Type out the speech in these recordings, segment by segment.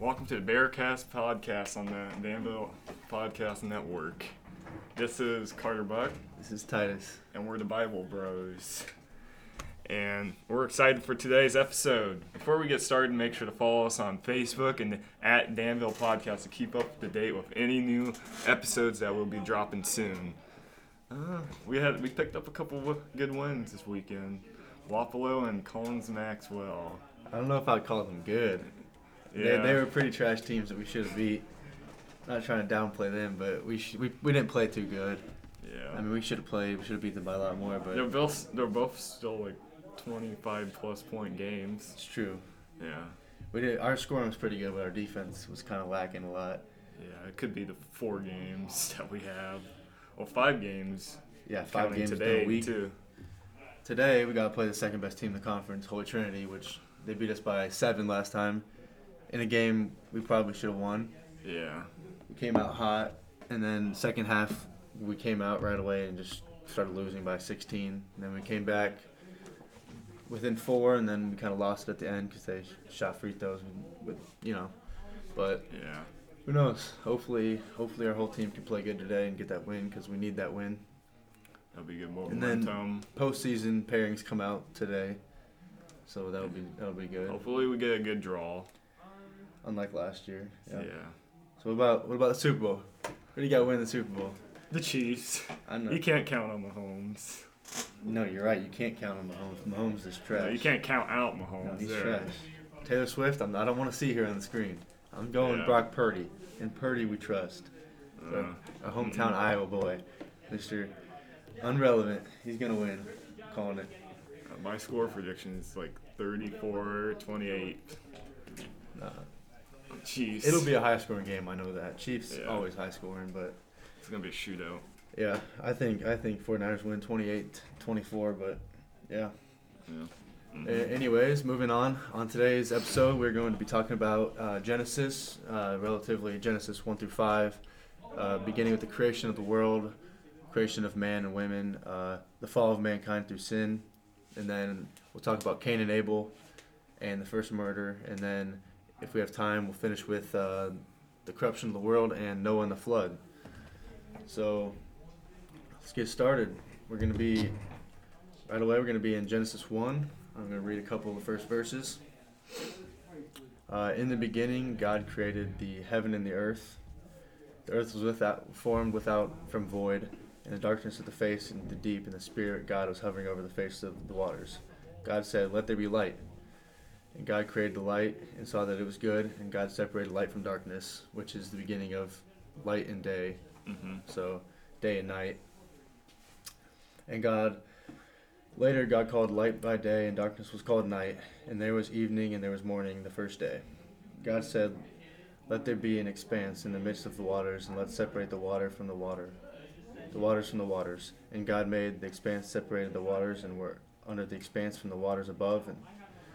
Welcome to the Bearcast podcast on the Danville Podcast Network. This is Carter Buck, This is Titus. and we're the Bible Bros. And we're excited for today's episode. Before we get started, make sure to follow us on Facebook and at Danville Podcast to keep up to date with any new episodes that we'll be dropping soon. Uh, we had we picked up a couple of good wins this weekend. Wapello and Collins Maxwell. I don't know if I'd call them good. Yeah. They, they were pretty trash teams that we should have beat. Not trying to downplay them, but we sh- we, we didn't play too good. yeah. I mean, we should have played. We should have beat them by a lot more, but They're both they're both still like 25 plus point games. it's true. Yeah. We did. Our scoring was pretty good, but our defense was kind of lacking a lot. Yeah, it could be the four games that we have. Well, five games. Yeah, five games today week. too. Today we got to play the second best team in the conference, Holy Trinity, which they beat us by seven last time. In a game we probably should have won. Yeah. We came out hot, and then second half we came out right away and just started losing by 16. And then we came back within four, and then we kind of lost it at the end because they shot free throws with, you know. But Yeah. who knows? Hopefully, hopefully our whole team can play good today and get that win because we need that win. That'll be good more And then-. Postseason pairings come out today, so that'll be that'll be good. Hopefully, we get a good draw. Unlike last year. Yeah. Yeah. So what about what about the Super Bowl? Who do you got winning the Super Bowl? The Chiefs. I know. You can't count on Mahomes. No, you're right. You can't count on Mahomes. Mahomes is trash. No, you can't count out No, Mahomes. he's there. trash. Taylor Swift, I'm, I don't want to see her on the screen. I'm going Yeah. Brock Purdy. And Purdy we trust. Uh, A hometown Iowa boy. Mr. Unrelevant. He's going to win. Calling it. my score prediction is like 34 28. Nah. Chiefs. It'll be a high scoring game. I know that. Chiefs Yeah. always high scoring, but It's going to be a shootout. yeah, I think I think 49ers win 28-24, but yeah. Yeah. Mhm. A- anyways, moving on. On today's episode, we're going to be talking about uh, Genesis, uh, relatively Genesis 1 through 5, uh, beginning with the creation of the world, creation of man and women, uh, the fall of mankind through sin, and then we'll talk about Cain and Abel and the first murder, and then if we have time, we'll finish with uh, the corruption of the world and Noah and the flood. So let's get started. We're going to be Right away, we're going to be in Genesis 1. I'm going to read a couple of the first verses. Uh, in the beginning, God created the heaven and the earth. The earth was without, formed without from void, and the darkness of the face and the deep, and the Spirit God was hovering over the face of the waters. God said, Let there be light. And God created the light and saw that it was good, and God separated light from darkness, which is the beginning of light and day, Mhm. so day and night. And God Later, God called light by day, and darkness was called night. And there was evening, and there was morning the first day. God said, Let there be an expanse in the midst of the waters, and let's separate the water from the water, the waters from the waters. And God made the expanse, separated the waters, and were under the expanse from the waters above. And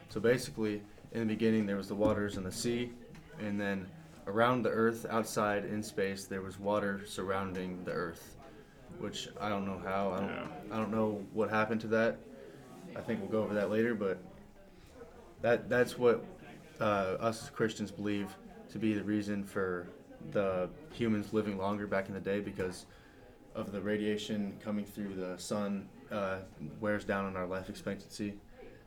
so basically, in the beginning, there was the waters and the sea, and then around the earth, outside in space, there was water surrounding the earth which I don't know how. I don't, Yeah. I don't know what happened to that. I think we'll go over that later, but that that's what uh, us as Christians believe to be the reason for the humans living longer back in the day because of the radiation coming through the sun uh, wears down on our life expectancy.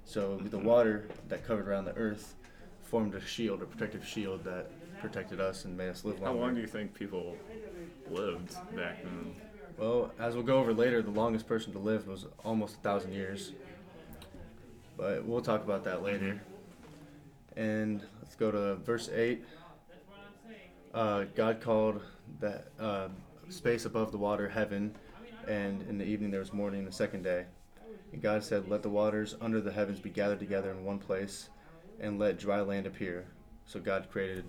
So the water that covered around the earth formed a shield, a protective shield that protected us and made us live longer. How long do you think people lived back then? Well, as we'll go over later, the longest person to live was almost a thousand years. But we'll talk about that later. And let's go to verse 8. Uh, God called that uh, space above the water heaven, and in the evening there was morning the second day. And God said, Let the waters under the heavens be gathered together in one place, and let dry land appear. So God created,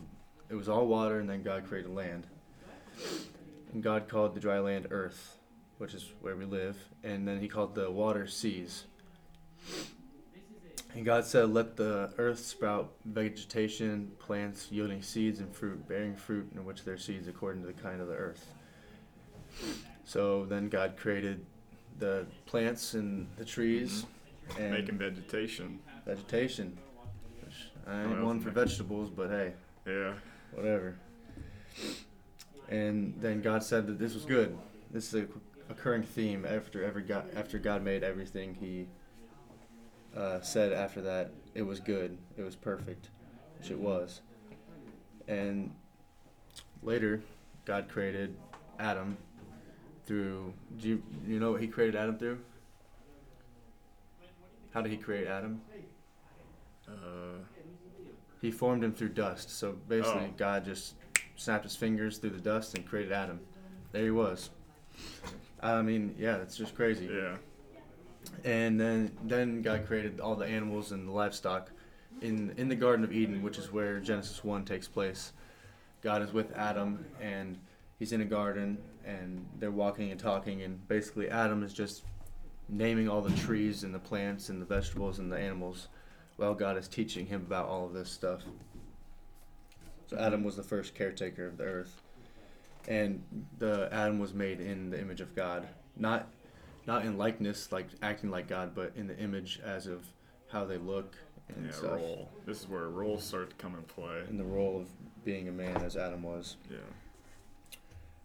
it was all water, and then God created land. And God called the dry land earth, which is where we live, and then he called the water seas. And God said, Let the earth sprout vegetation, plants yielding seeds and fruit, bearing fruit in which their seeds according to the kind of the earth. So then God created the plants and the trees and Mm-hmm. Making vegetation. vegetation. Which I ain't one for vegetables, but hey, Yeah. whatever. And then God said that this was good. This is a occurring theme after every God, after God made everything. He uh, said after that it was good, it was perfect, which it was. And later, God created Adam through. Do you you know what He created Adam through? How did He create Adam? Uh, He formed him through dust. So basically, Oh. God just snapped his fingers through the dust and created Adam. There he was. I mean, yeah, it's just crazy. yeah. And then then God created all the animals and the livestock in in the Garden of Eden, which is where Genesis one takes place. God is with Adam and he's in a garden and they're walking and talking and basically Adam is just naming all the trees and the plants and the vegetables and the animals while God is teaching him about all of this stuff. So Adam was the first caretaker of the earth. And the Adam was made in the image of God. Not not in likeness, like acting like God, but in the image as of how they look and Yeah, stuff. role. This is where roles start to come in play. In the role of being a man, as Adam was. Yeah.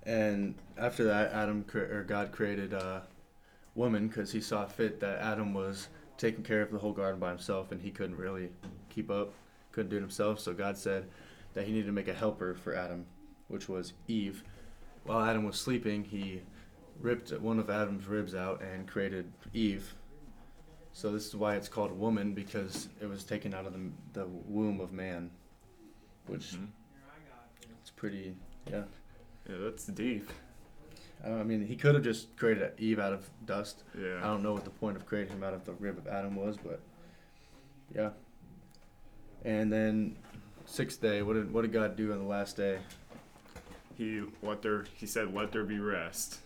And after that, Adam cre- or God created a woman because He saw fit that Adam was taking care of the whole garden by himself, and he couldn't really keep up, couldn't do it himself. So God said that He needed to make a helper for Adam, which was Eve. While Adam was sleeping, He ripped one of Adam's ribs out and created Eve. So this is why it's called woman because it was taken out of the, the womb of man, which Mhm. it's pretty yeah. Yeah, that's deep. I mean, he could have just created Eve out of dust. Yeah. I don't know what the point of creating him out of the rib of Adam was, but yeah. And then sixth day, what did what did God do on the last day? He let there. He said, "Let there be rest."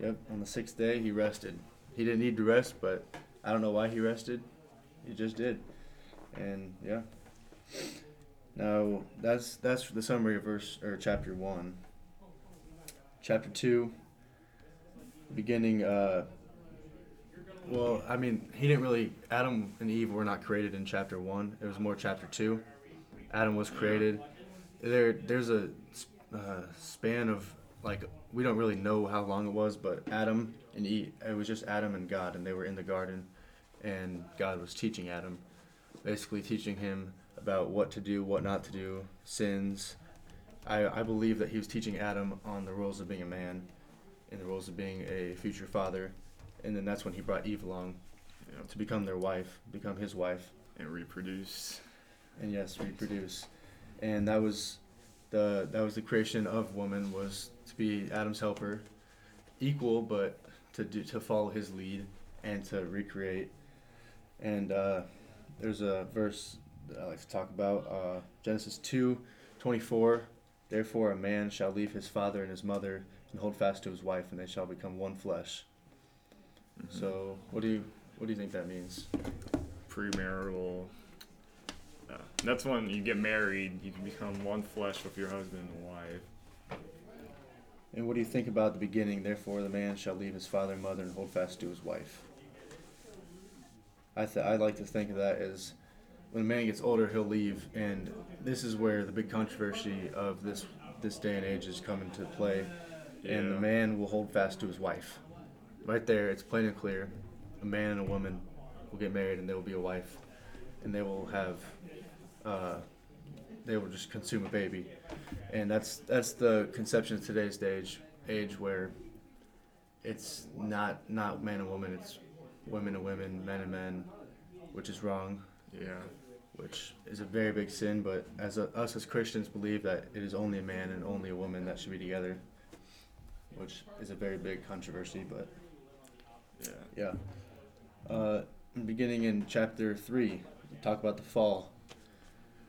Yep, on the sixth day he rested. He didn't need to rest, but I don't know why he rested. He just did. And yeah. Now that's that's the summary of verse or chapter one. Chapter two. Beginning uh well, I mean, he didn't really Adam and Eve were not created in chapter 1. It was more chapter 2. Adam was created. There there's a uh, span of like we don't really know how long it was, but Adam and Eve, it was just Adam and God, and they were in the garden, and God was teaching Adam, basically teaching him about what to do, what not to do, sins. I, I believe that he was teaching Adam on the rules of being a man, and the rules of being a future father, and then that's when he brought Eve along Yeah. to become their wife, become his wife And reproduce. and yes, reproduce. And that was the that was the creation of woman was to be Adam's helper, equal but to do to follow his lead and to recreate. And uh, there's a verse that I like to talk about uh, Genesis two, twenty four. Therefore, a man shall leave his father and his mother and hold fast to his wife, and they shall become one flesh. Mhm. So, what do you what do you think that means? premarital. Uh, that's when you get married. You can become one flesh with your husband and wife. And what do you think about the beginning? Therefore, the man shall leave his father and mother and hold fast to his wife. I th- I like to think of that as when a man gets older, he'll leave, and this is where the big controversy of this this day and age is coming to play. And the man will hold fast to his wife. Right there, it's plain and clear. A man and a woman will get married, and they will be a wife, and they will have, uh, they will just consume a baby, and that's that's the conception of today's age age where it's not not man and woman, it's women and women, men and men, which is wrong Yeah. which is a very big sin. But as a, us as Christians believe that it is only a man and only a woman that should be together, which is a very big controversy. But Yeah. yeah, uh, beginning in chapter three, talk about the fall.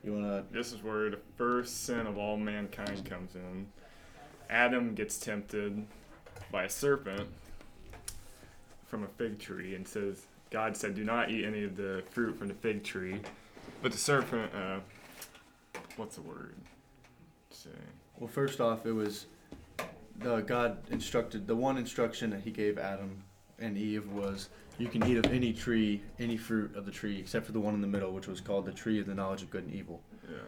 You wanna? This is where the first sin of all mankind comes in. Adam gets tempted by a serpent from a fig tree and says, God said, Do not eat any of the fruit from the fig tree. But the serpent, uh, what's the word? Say. Well, first off, it was the God instructed the one instruction that He gave Adam and Eve was you can eat of any tree, any fruit of the tree, except for the one in the middle, which was called the tree of the knowledge of good and evil. Yeah.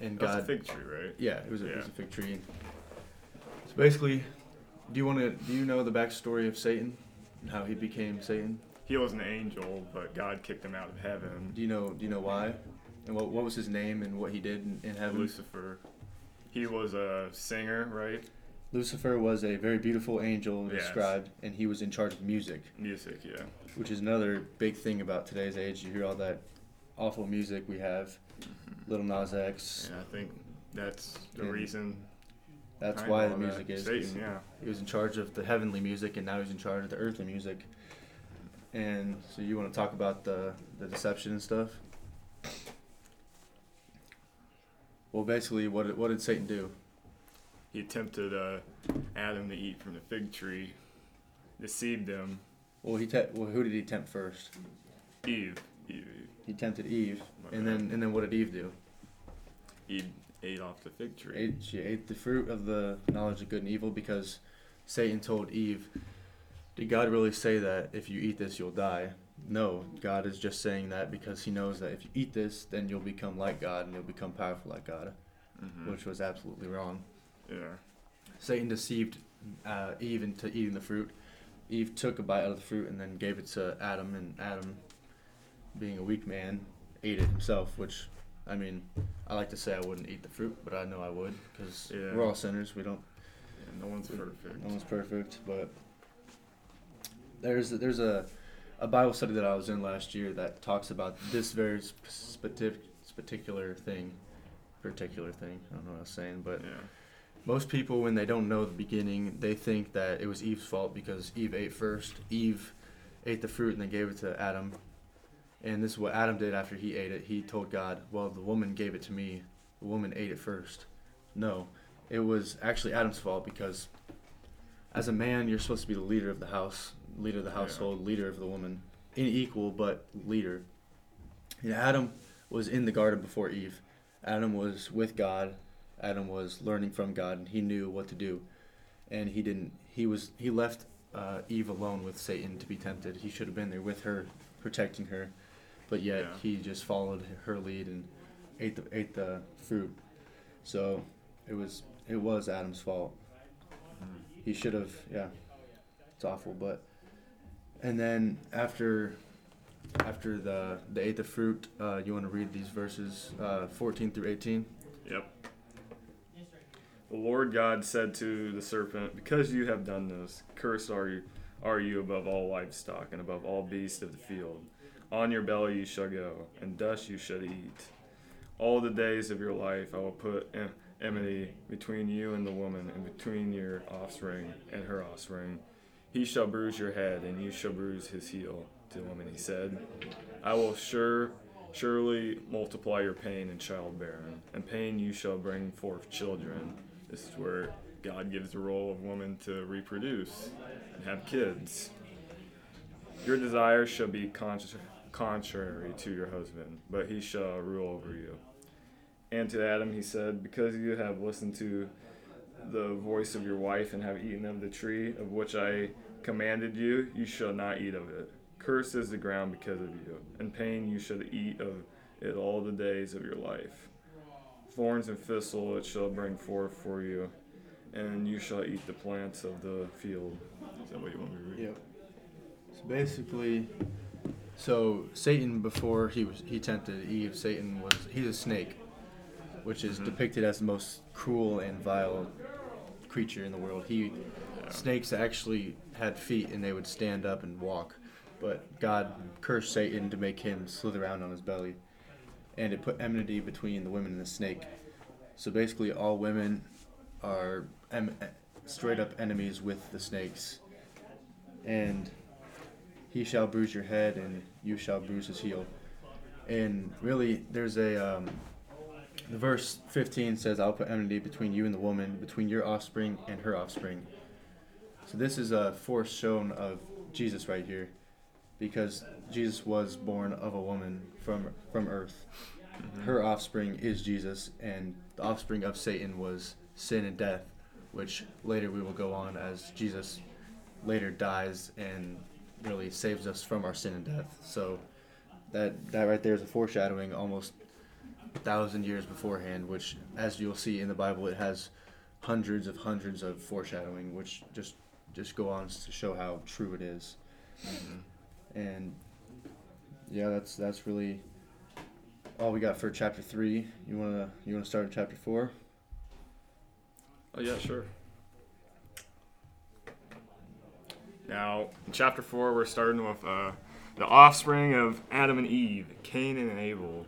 and That's God a fig tree, right? Yeah, it was a, it was a fig tree. So basically, do you want to do you know the backstory of Satan, and how he became Satan? He was an angel, but God kicked him out of heaven. Do you know do you know why, and what what was his name and what he did in, in heaven? Lucifer. He was a singer, right? Lucifer was a very beautiful angel Yes. described, and he was in charge of music, Music, yeah. which is another big thing about today's age. You hear all that awful music we have, mm-hmm. Little Nas X. And I think that's the reason. That's why the music is. Satan, yeah. He was in charge of the heavenly music, and now he's in charge of the earthly music. And so, you want to talk about the the deception and stuff? Well, basically, what did, what did Satan do? He tempted uh, Adam to eat from the fig tree, deceived him. Well, he te- well, who did he tempt first? Eve. Eve. Eve. He tempted Eve, My and bad. then and then what did Eve do? Eve ate off the fig tree. Ate, she ate the fruit of the knowledge of good and evil because Satan told Eve, "Did God really say that if you eat this you'll die?" No, God is just saying that because He knows that if you eat this, then you'll become like God and you'll become powerful like God. Mhm. which was absolutely wrong. Yeah. Satan deceived uh, Eve into eating the fruit. Eve took a bite out of the fruit and then gave it to Adam, and Adam, being a weak man, ate it himself. Which, I mean, I like to say I wouldn't eat the fruit, but I know I would because Yeah. we're all sinners. We don't. yeah. No one's perfect. No one's perfect, but there's there's a a Bible study that I was in last year that talks about this very specific particular thing, particular thing. I don't know what I was saying, but Yeah. most people, when they don't know the beginning, they think that it was Eve's fault because Eve ate first. Eve ate the fruit and then gave it to Adam. And this is what Adam did after he ate it. He told God, Well, the woman gave it to me. The woman ate it first. No, it was actually Adam's fault because as a man, you're supposed to be the leader of the house, leader of the Yeah. household, leader of the woman. Unequal, but leader. And Adam was in the garden before Eve. Adam was with God. Adam was learning from God, and he knew what to do. And he didn't. He was. He left uh, Eve alone with Satan to be tempted. He should have been there with her, protecting her, but yet Yeah. he just followed her lead and ate the ate the fruit. So it was it was Adam's fault. Mhm. He should have. Yeah, it's awful, but. And then after after the they ate the fruit, uh, you want to read these verses, uh, 14 through 18. Yep. The Lord God said to the serpent, Because you have done this, cursed are you, are you above all livestock and above all beasts of the field. On your belly you shall go, and dust you shall eat. All the days of your life I will put en- enmity between you and the woman, and between your offspring and her offspring. He shall bruise your head, and you shall bruise his heel. To the woman he said, I will sure surely multiply your pain in childbearing, and pain you shall bring forth children. This is where God gives the role of woman to reproduce and have kids. Your desires shall be contra- contrary to your husband, but he shall rule over you. And to Adam he said, Because you have listened to the voice of your wife and have eaten of the tree of which I commanded you, you shall not eat of it. Cursed is the ground because of you, and pain you shall eat of it all the days of your life. Thorns and thistle it shall bring forth for you, and you shall eat the plants of the field. Is that what you want me to read? Yep. So basically, so Satan before he was he tempted Eve, Satan was he's a snake, which is Mhm. depicted as the most cruel and vile creature in the world. He Yeah. snakes actually had feet and they would stand up and walk, but God cursed Satan to make him slither around on his belly, and it put enmity between the women and the snake. So basically, all women are em- straight up enemies with the snakes, and he shall bruise your head and you shall bruise his heel. And really, there's a um, the verse 15 says, "I'll put enmity between you and the woman, between your offspring and her offspring." So this is a foreshown of Jesus right here, because Jesus was born of a woman from from earth. Mhm. Her offspring is Jesus, and the offspring of Satan was sin and death, which later we will go on as Jesus later dies and really saves us from our sin and death. So that that right there is a foreshadowing almost thousand years beforehand, which, as you'll see in the Bible, it has hundreds of hundreds of foreshadowing, which just just go on to show how true it is. And yeah, that's that's really all we got for chapter three. You wanna you wanna start in chapter four? Oh yeah, sure. Now, in chapter four, we're starting with uh, the offspring of Adam and Eve, Cain and Abel,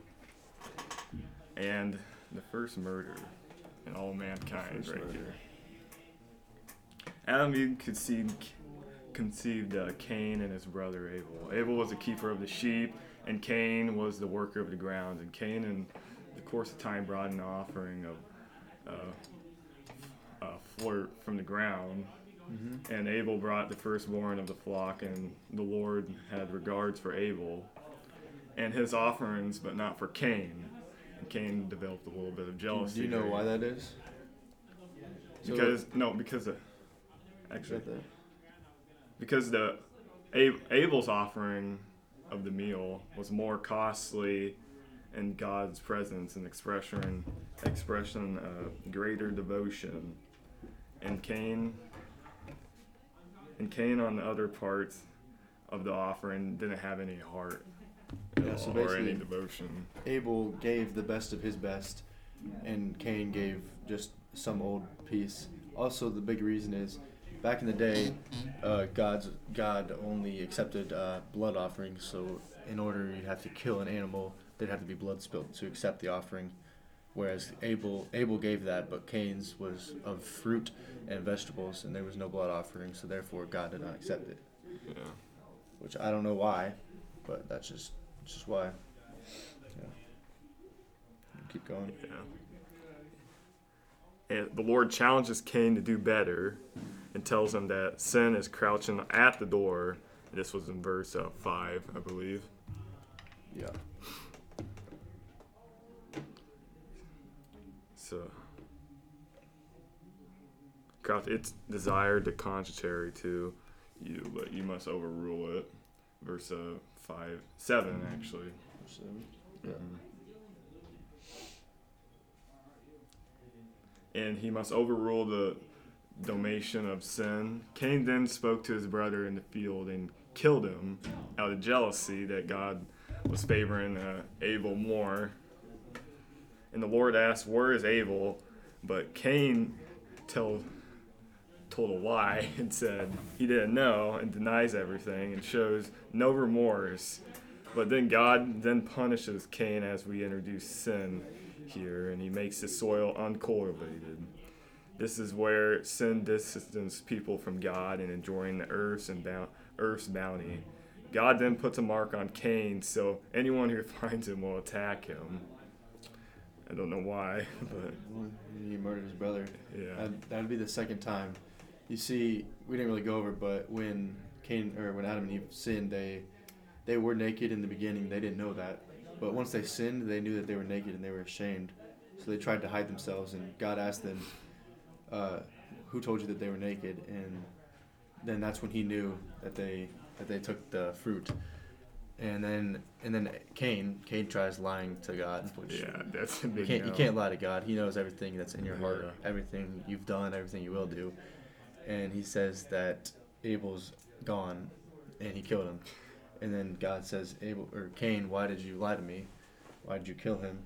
and the first murder in all mankind, right murder. here. Adam Eve conceived, conceived uh, Cain and his brother Abel. Abel was the keeper of the sheep, and Cain was the worker of the ground. And Cain, in the course of time, brought an offering of uh, uh, flirt from the ground. Mm-hmm. And Abel brought the firstborn of the flock, and the Lord had regards for Abel and his offerings, but not for Cain. Cain developed a little bit of jealousy. Do you know why that is? So- Because no, because of actually because the Abel's offering of the meal was more costly in God's presence and expression expression of greater devotion. And Cain and Cain on the other parts of the offering didn't have any heart Yeah, so or any basically- devotion. Abel gave the best of his best, and Cain gave just some old piece. Also, the big reason is, back in the day, uh, God's God only accepted uh, blood offerings. So, in order you'd have to kill an animal, there'd have to be blood spilled to accept the offering. Whereas Abel Abel gave that, but Cain's was of fruit and vegetables, and there was no blood offering. So therefore, God did not accept it. Yeah. Which I don't know why, but that's just just why. Yeah. Keep going. Yeah. And the Lord challenges Cain to do better and tells him that sin is crouching at the door. This was in verse uh, 5, I believe. Yeah. So, it's desired to contrary to you, but you must overrule it. Verse uh, 5, 7, actually. So, yeah. and he must overrule the domation of sin. Cain then spoke to his brother in the field and killed him out of jealousy that God was favoring uh, Abel more. And the Lord asked, Where is Abel? But Cain told, told a lie and said he didn't know and denies everything and shows no remorse. But then God then punishes Cain as we introduce sin here, and he makes the soil uncultivated. This is where sin distances people from God and enjoying the earth's and bou- earth's bounty. God then puts a mark on Cain, so anyone who finds him will attack him. I don't know why, but He murdered his brother. yeah, That, that'd be the second time. You see, we didn't really go over, but when Cain or when Adam and Eve sinned, they they were naked in the beginning. They didn't know that, but once they sinned, they knew that they were naked and they were ashamed. So they tried to hide themselves, and God asked them, uh, "Who told you that they were naked?" And then that's when He knew that they that they took the fruit. And then and then Cain Cain tries lying to God, which yeah, that's a you big can't you can't lie to God. He knows everything that's in your heart, Yeah. everything you've done, everything you will do. And he says that Abel's gone, and he killed him. And then God says, Abel or Cain, why did you lie to me? Why did you kill him?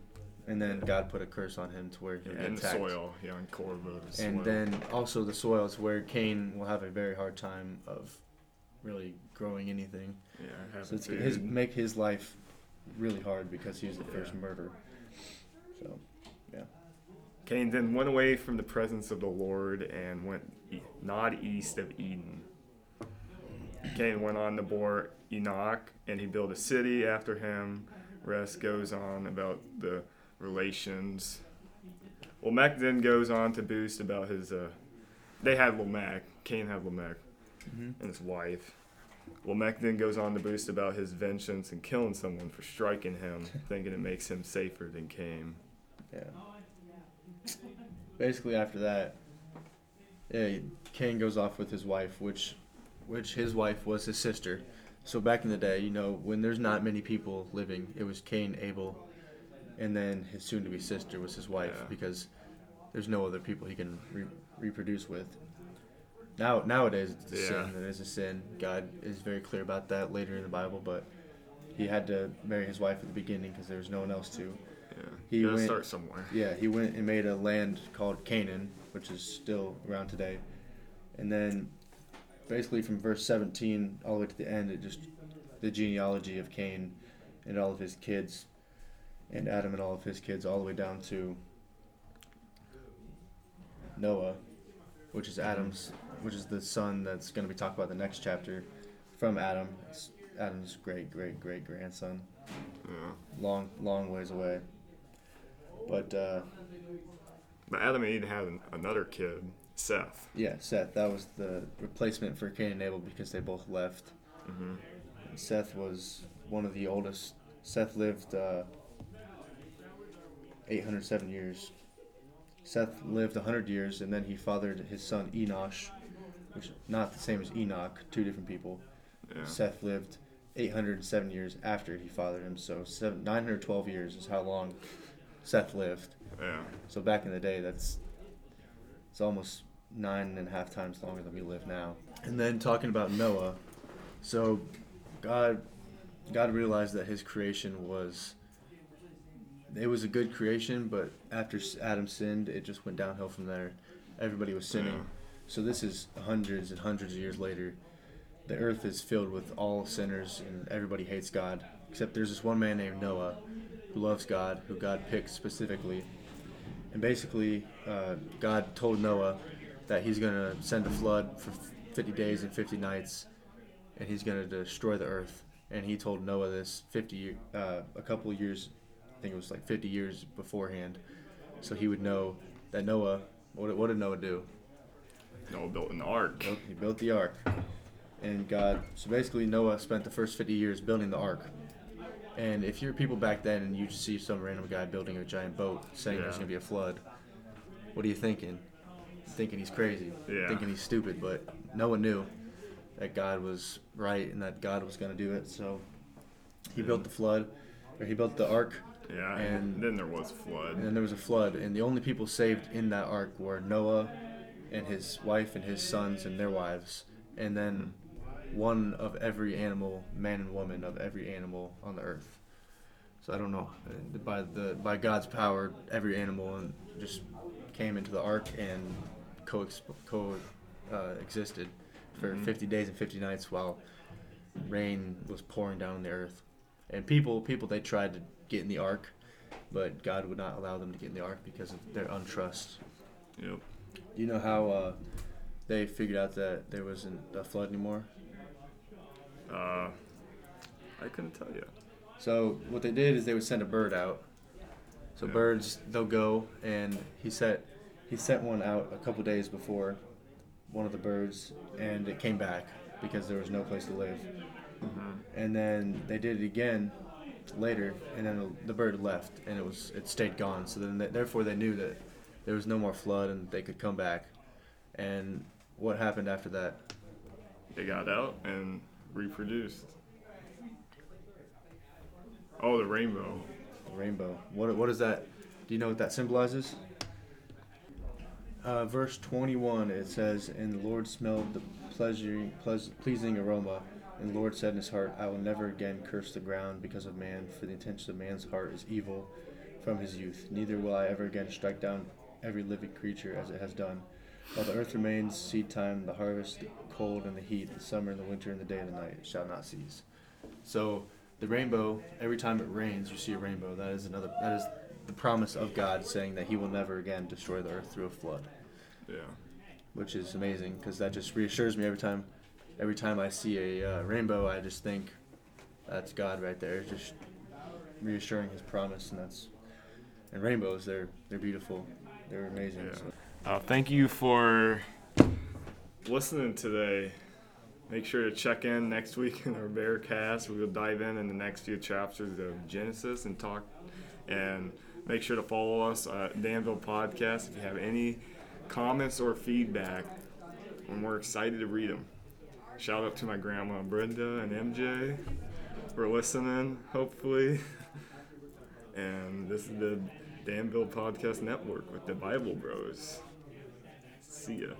And then God put a curse on him to where he'll Yeah, get in the attacked. soil, yeah, in Corvo, the And then also the soil is where Cain will have a very hard time of really growing anything. yeah, So it's his make his life really hard because he was the first Yeah. murderer. So yeah. Cain then went away from the presence of the Lord and went not east of Eden. Cain went on to bore Enoch, and he built a city after him. Rest goes on about the relations. Lamech then goes on to boost about his. Uh, they had Lamech. Cain had Lamech and his wife. Lamech then goes on to boast about his vengeance and killing someone for striking him, thinking it makes him safer than Cain. Yeah. Basically, after that, yeah, Cain goes off with his wife, which, which his wife was his sister. So back in the day, you know, when there's not many people living, it was Cain, Abel, and then his soon-to-be sister was his wife Yeah. because there's no other people he can re- reproduce with. Now nowadays it's a Yeah. sin. It is a sin. God is very clear about that later in the Bible, but he had to marry his wife at the beginning because there was no one else to. Yeah. He went- start somewhere. Yeah, he went and made a land called Canaan, which is still around today. And then basically from verse 17 all the way to the end, it just the genealogy of Cain and all of his kids, and Adam and all of his kids, all the way down to Noah, which is Adam's, which is the son that's going to be talked about in the next chapter from Adam. It's Adam's great, great, great grandson Yeah. long long ways away. But uh, But Adam and Eve had an, another kid, Seth. yeah, Seth that was the replacement for Cain and Abel because they both left. Mm-hmm. Seth was one of the oldest. Seth lived uh, 807 years. Seth lived 100 years, and then he fathered his son Enosh, which is not the same as Enoch, two different people. Yeah. Seth lived 807 years after he fathered him, so seven, 912 years is how long Seth lived. Yeah. So back in the day, that's it's almost nine and a half times longer than we live now. And then talking about Noah, so God, God realized that His creation was it was a good creation, but after Adam sinned, it just went downhill from there. Everybody was sinning. Yeah. So this is hundreds and hundreds of years later. The earth is filled with all sinners, and everybody hates God. Except there's this one man named Noah who loves God, who God picked specifically. And basically, uh, God told Noah that he's going to send a flood for 50 days and 50 nights, and he's going to destroy the earth. And he told Noah this 50, uh, a couple of years, I think it was like 50 years beforehand, so he would know that Noah. What, did- what did Noah do? Noah built an ark. Built- He built the ark. And God, so basically Noah spent the first 50 years building the ark. And if you're people back then and you just see some random guy building a giant boat saying there's going to be a flood, what are you thinking? Thinking he's crazy. Yeah. Thinking he's stupid. But no one knew that God was right and that God was going to do it. So he built the flood, or he built the ark. Yeah. And- And then there was flood. And then there was a flood, and the only people saved in that ark were Noah and his wife and his sons and their wives, and then one of every animal, man and woman of every animal on the earth. So I don't know. By the by God's power, every animal and just came into the ark and co co uh, existed for Mhm. 50 days and 50 nights while rain was pouring down on the earth. And people people they tried to get in the ark, but God would not allow them to get in the ark because of their untrust. Yep. Do you know how uh, they figured out that there wasn't a flood anymore? Uh, I couldn't tell you. So what they did is they would send a bird out. So Yeah. birds they'll go and he set he sent one out a couple days before one of the birds and it came back because there was no place to live. Mm-hmm. And then they did it again later and then the, the bird left and it was it stayed gone. So then they, therefore they knew that there was no more flood and they could come back. And what happened after that? They got out and reproduced. Oh, the rainbow. The rainbow. What what is that? Do you know what that symbolizes? Uh, verse 21 it says, "And the Lord smelled the pleasure, pleas- pleasing aroma, and the Lord said in his heart, I will never again curse the ground because of man, for the intention of man's heart is evil from his youth. Neither will I ever again strike down every living creature as it has done. While the earth remains, seed time, the harvest, the cold and the heat, the summer and the winter, and the day and the night shall not cease." So the rainbow, every time it rains, you see a rainbow. That is another. That is the promise of God saying that He will never again destroy the earth through a flood, Yeah. which is amazing because that just reassures me every time. Every time I see a uh, rainbow, I just think that's God right there, just reassuring His promise, and that's. And rainbows, they're they're beautiful, they're amazing. Yeah. So. Uh, thank you for listening today. Make sure to check in next week in our Bear Cast. We'll dive in in the next few chapters of Genesis and talk. And make sure to follow us at Danville Podcast if you have any comments or feedback. And we're excited to read them. Shout out to my grandma Brenda and MJ for listening, hopefully. And this is the Danville Podcast Network with the Bible Bros. See ya.